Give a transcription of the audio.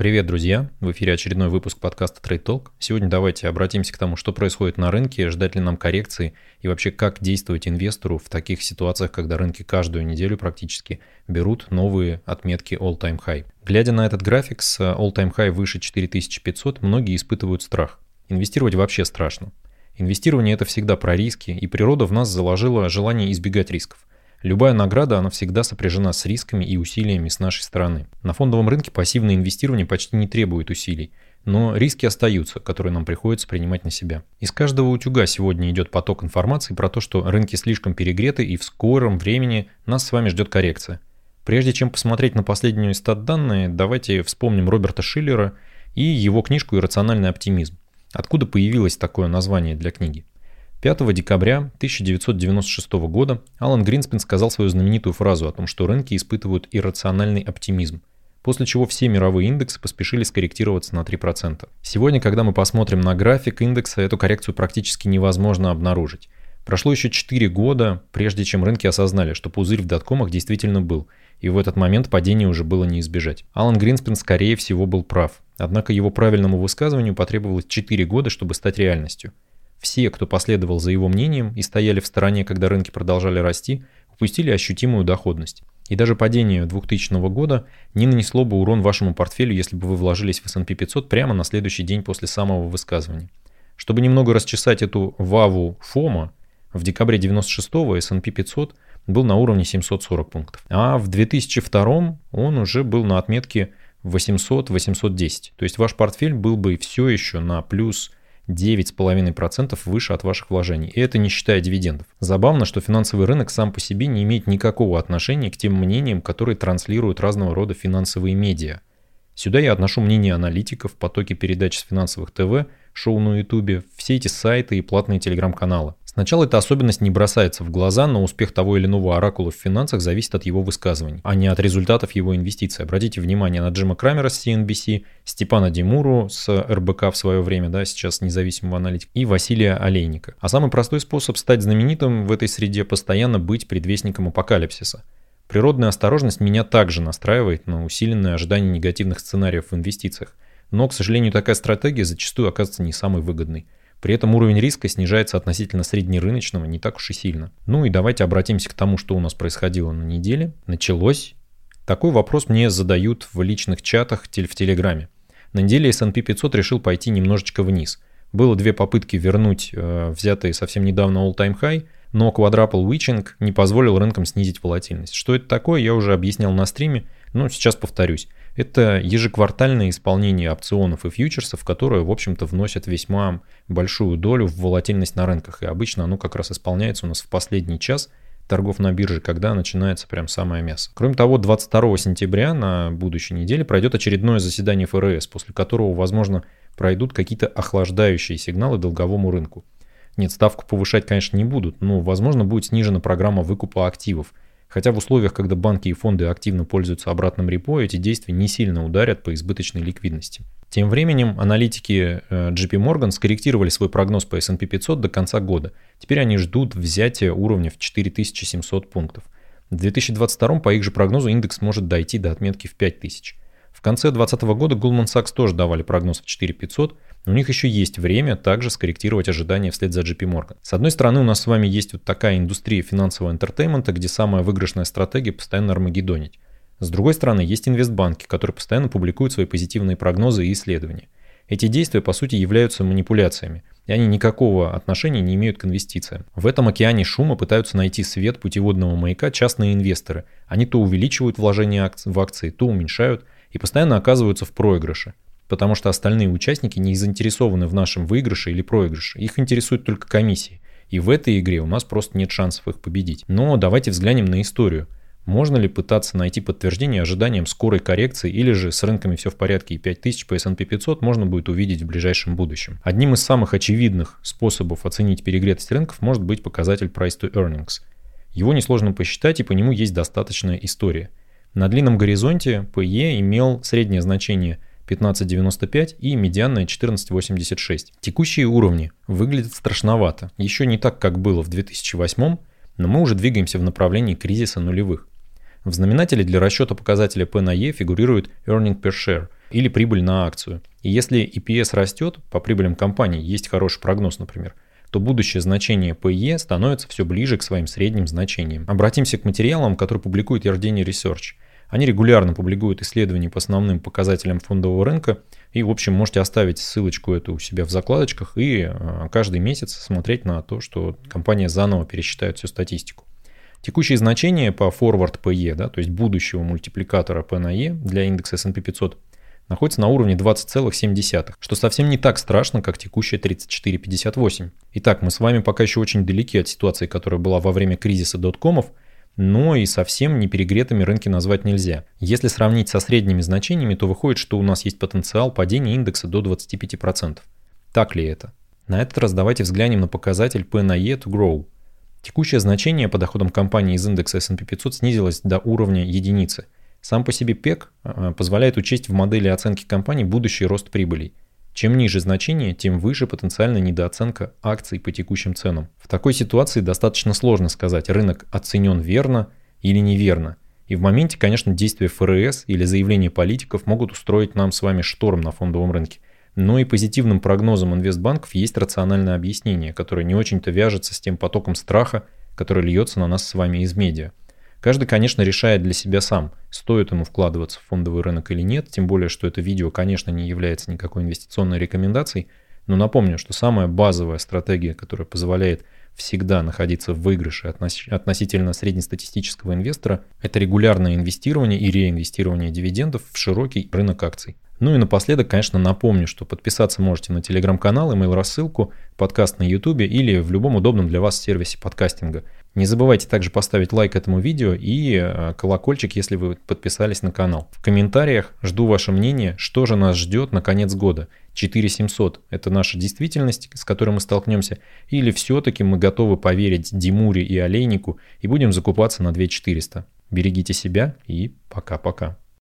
Привет, друзья! В эфире очередной выпуск подкаста Trade Talk. Сегодня давайте обратимся к тому, что происходит на рынке, ждать ли нам коррекции и вообще как действовать инвестору в таких ситуациях, когда рынки каждую неделю практически берут новые отметки all-time high. Глядя на этот график с all-time high выше 4500, многие испытывают страх. Инвестировать вообще страшно. Инвестирование это всегда про риски, и природа в нас заложила желание избегать рисков. Любая награда, она всегда сопряжена с рисками и усилиями с нашей стороны. На фондовом рынке пассивное инвестирование почти не требует усилий, но риски остаются, которые нам приходится принимать на себя. Из каждого утюга сегодня идет поток информации про то, что рынки слишком перегреты и в скором времени нас с вами ждет коррекция. Прежде чем посмотреть на последние стат-данные, давайте вспомним Роберта Шиллера и его книжку «Иррациональный оптимизм». Откуда появилось такое название для книги? 5 декабря 1996 года Алан Гринспен сказал свою знаменитую фразу о том, что рынки испытывают иррациональный оптимизм, после чего все мировые индексы поспешили скорректироваться на 3%. Сегодня, когда мы посмотрим на график индекса, эту коррекцию практически невозможно обнаружить. Прошло еще 4 года, прежде чем рынки осознали, что пузырь в доткомах действительно был, и в этот момент падение уже было не избежать. Алан Гринспен, скорее всего, был прав. Однако его правильному высказыванию потребовалось 4 года, чтобы стать реальностью – все, кто последовал за его мнением и стояли в стороне, когда рынки продолжали расти, упустили ощутимую доходность. И даже падение 2000 года не нанесло бы урон вашему портфелю, если бы вы вложились в S&P 500 прямо на следующий день после самого высказывания. Чтобы немного расчесать эту ваву ФОМа, в декабре 96-го S&P 500 был на уровне 740 пунктов. А в 2002 он уже был на отметке 800-810. То есть ваш портфель был бы все еще на плюс 9,5% выше от ваших вложений. И это не считая дивидендов. Забавно, что финансовый рынок сам по себе не имеет никакого отношения к тем мнениям, которые транслируют разного рода финансовые медиа. Сюда я отношу мнение аналитиков, потоки передач с финансовых ТВ, шоу на ютубе, все эти сайты и платные телеграм-каналы. Сначала эта особенность не бросается в глаза, но успех того или иного оракула в финансах зависит от его высказываний, а не от результатов его инвестиций. Обратите внимание на Джима Крамера с CNBC, Степана Димуру с РБК в свое время, да, сейчас независимого аналитика, и Василия Олейника. А самый простой способ стать знаменитым в этой среде – постоянно быть предвестником апокалипсиса. Природная осторожность меня также настраивает на усиленное ожидание негативных сценариев в инвестициях. Но, к сожалению, такая стратегия зачастую оказывается не самой выгодной. При этом уровень риска снижается относительно среднерыночного не так уж и сильно. Ну и давайте обратимся к тому, что у нас происходило на неделе. Началось. Такой вопрос мне задают в личных чатах в Телеграме. На неделе S&P 500 решил пойти немножечко вниз. Было две попытки вернуть э, взятые совсем недавно all-time high, но quadruple witching не позволил рынкам снизить волатильность. Что это такое, я уже объяснял на стриме, но сейчас повторюсь. Это ежеквартальное исполнение опционов и фьючерсов, которые, в общем-то, вносят весьма большую долю в волатильность на рынках. И обычно оно как раз исполняется у нас в последний час торгов на бирже, когда начинается прям самое мясо. Кроме того, 22 сентября на будущей неделе пройдет очередное заседание ФРС, после которого, возможно, пройдут какие-то охлаждающие сигналы долговому рынку. Нет, ставку повышать, конечно, не будут, но, возможно, будет снижена программа выкупа активов – Хотя в условиях, когда банки и фонды активно пользуются обратным репо, эти действия не сильно ударят по избыточной ликвидности. Тем временем аналитики э, JP Morgan скорректировали свой прогноз по S&P 500 до конца года. Теперь они ждут взятия уровня в 4700 пунктов. В 2022 по их же прогнозу индекс может дойти до отметки в 5000. В конце 2020 года Goldman Sachs тоже давали прогноз в 4500, у них еще есть время также скорректировать ожидания вслед за JP Morgan. С одной стороны, у нас с вами есть вот такая индустрия финансового entertainment а, где самая выигрышная стратегия постоянно армагеддонить. С другой стороны, есть инвестбанки, которые постоянно публикуют свои позитивные прогнозы и исследования. Эти действия, по сути, являются манипуляциями, и они никакого отношения не имеют к инвестициям. В этом океане шума пытаются найти свет путеводного маяка частные инвесторы. Они то увеличивают вложения в акции, то уменьшают, и постоянно оказываются в проигрыше потому что остальные участники не заинтересованы в нашем выигрыше или проигрыше. Их интересует только комиссии. И в этой игре у нас просто нет шансов их победить. Но давайте взглянем на историю. Можно ли пытаться найти подтверждение ожиданиям скорой коррекции или же с рынками все в порядке и 5000 по S&P 500 можно будет увидеть в ближайшем будущем? Одним из самых очевидных способов оценить перегретость рынков может быть показатель Price to Earnings. Его несложно посчитать и по нему есть достаточная история. На длинном горизонте PE имел среднее значение – 15.95 и медианная 14.86. Текущие уровни выглядят страшновато. Еще не так, как было в 2008, но мы уже двигаемся в направлении кризиса нулевых. В знаменателе для расчета показателя P на E фигурирует earning per share, или прибыль на акцию. И если EPS растет по прибылям компании, есть хороший прогноз, например, то будущее значение PE становится все ближе к своим средним значениям. Обратимся к материалам, которые публикует Yardeni Research. Они регулярно публикуют исследования по основным показателям фондового рынка. И, в общем, можете оставить ссылочку эту у себя в закладочках и э, каждый месяц смотреть на то, что компания заново пересчитает всю статистику. Текущие значения по forward PE, да, то есть будущего мультипликатора P на E для индекса S&P 500 находится на уровне 20,7, что совсем не так страшно, как текущая 34,58. Итак, мы с вами пока еще очень далеки от ситуации, которая была во время кризиса доткомов, но и совсем не перегретыми рынки назвать нельзя. Если сравнить со средними значениями, то выходит, что у нас есть потенциал падения индекса до 25%. Так ли это? На этот раз давайте взглянем на показатель P на E to Grow. Текущее значение по доходам компании из индекса S&P 500 снизилось до уровня единицы – сам по себе ПЕК а, позволяет учесть в модели оценки компании будущий рост прибылей. Чем ниже значение, тем выше потенциальная недооценка акций по текущим ценам. В такой ситуации достаточно сложно сказать, рынок оценен верно или неверно. И в моменте, конечно, действия ФРС или заявления политиков могут устроить нам с вами шторм на фондовом рынке. Но и позитивным прогнозам инвестбанков есть рациональное объяснение, которое не очень-то вяжется с тем потоком страха, который льется на нас с вами из медиа. Каждый, конечно, решает для себя сам, стоит ему вкладываться в фондовый рынок или нет, тем более, что это видео, конечно, не является никакой инвестиционной рекомендацией, но напомню, что самая базовая стратегия, которая позволяет всегда находиться в выигрыше относительно среднестатистического инвестора, это регулярное инвестирование и реинвестирование дивидендов в широкий рынок акций. Ну и напоследок, конечно, напомню, что подписаться можете на телеграм-канал, email-рассылку, подкаст на YouTube или в любом удобном для вас сервисе подкастинга – не забывайте также поставить лайк этому видео и э, колокольчик, если вы подписались на канал. В комментариях жду ваше мнение, что же нас ждет на конец года. 4700 – это наша действительность, с которой мы столкнемся, или все-таки мы готовы поверить Димуре и Олейнику и будем закупаться на 2400. Берегите себя и пока-пока.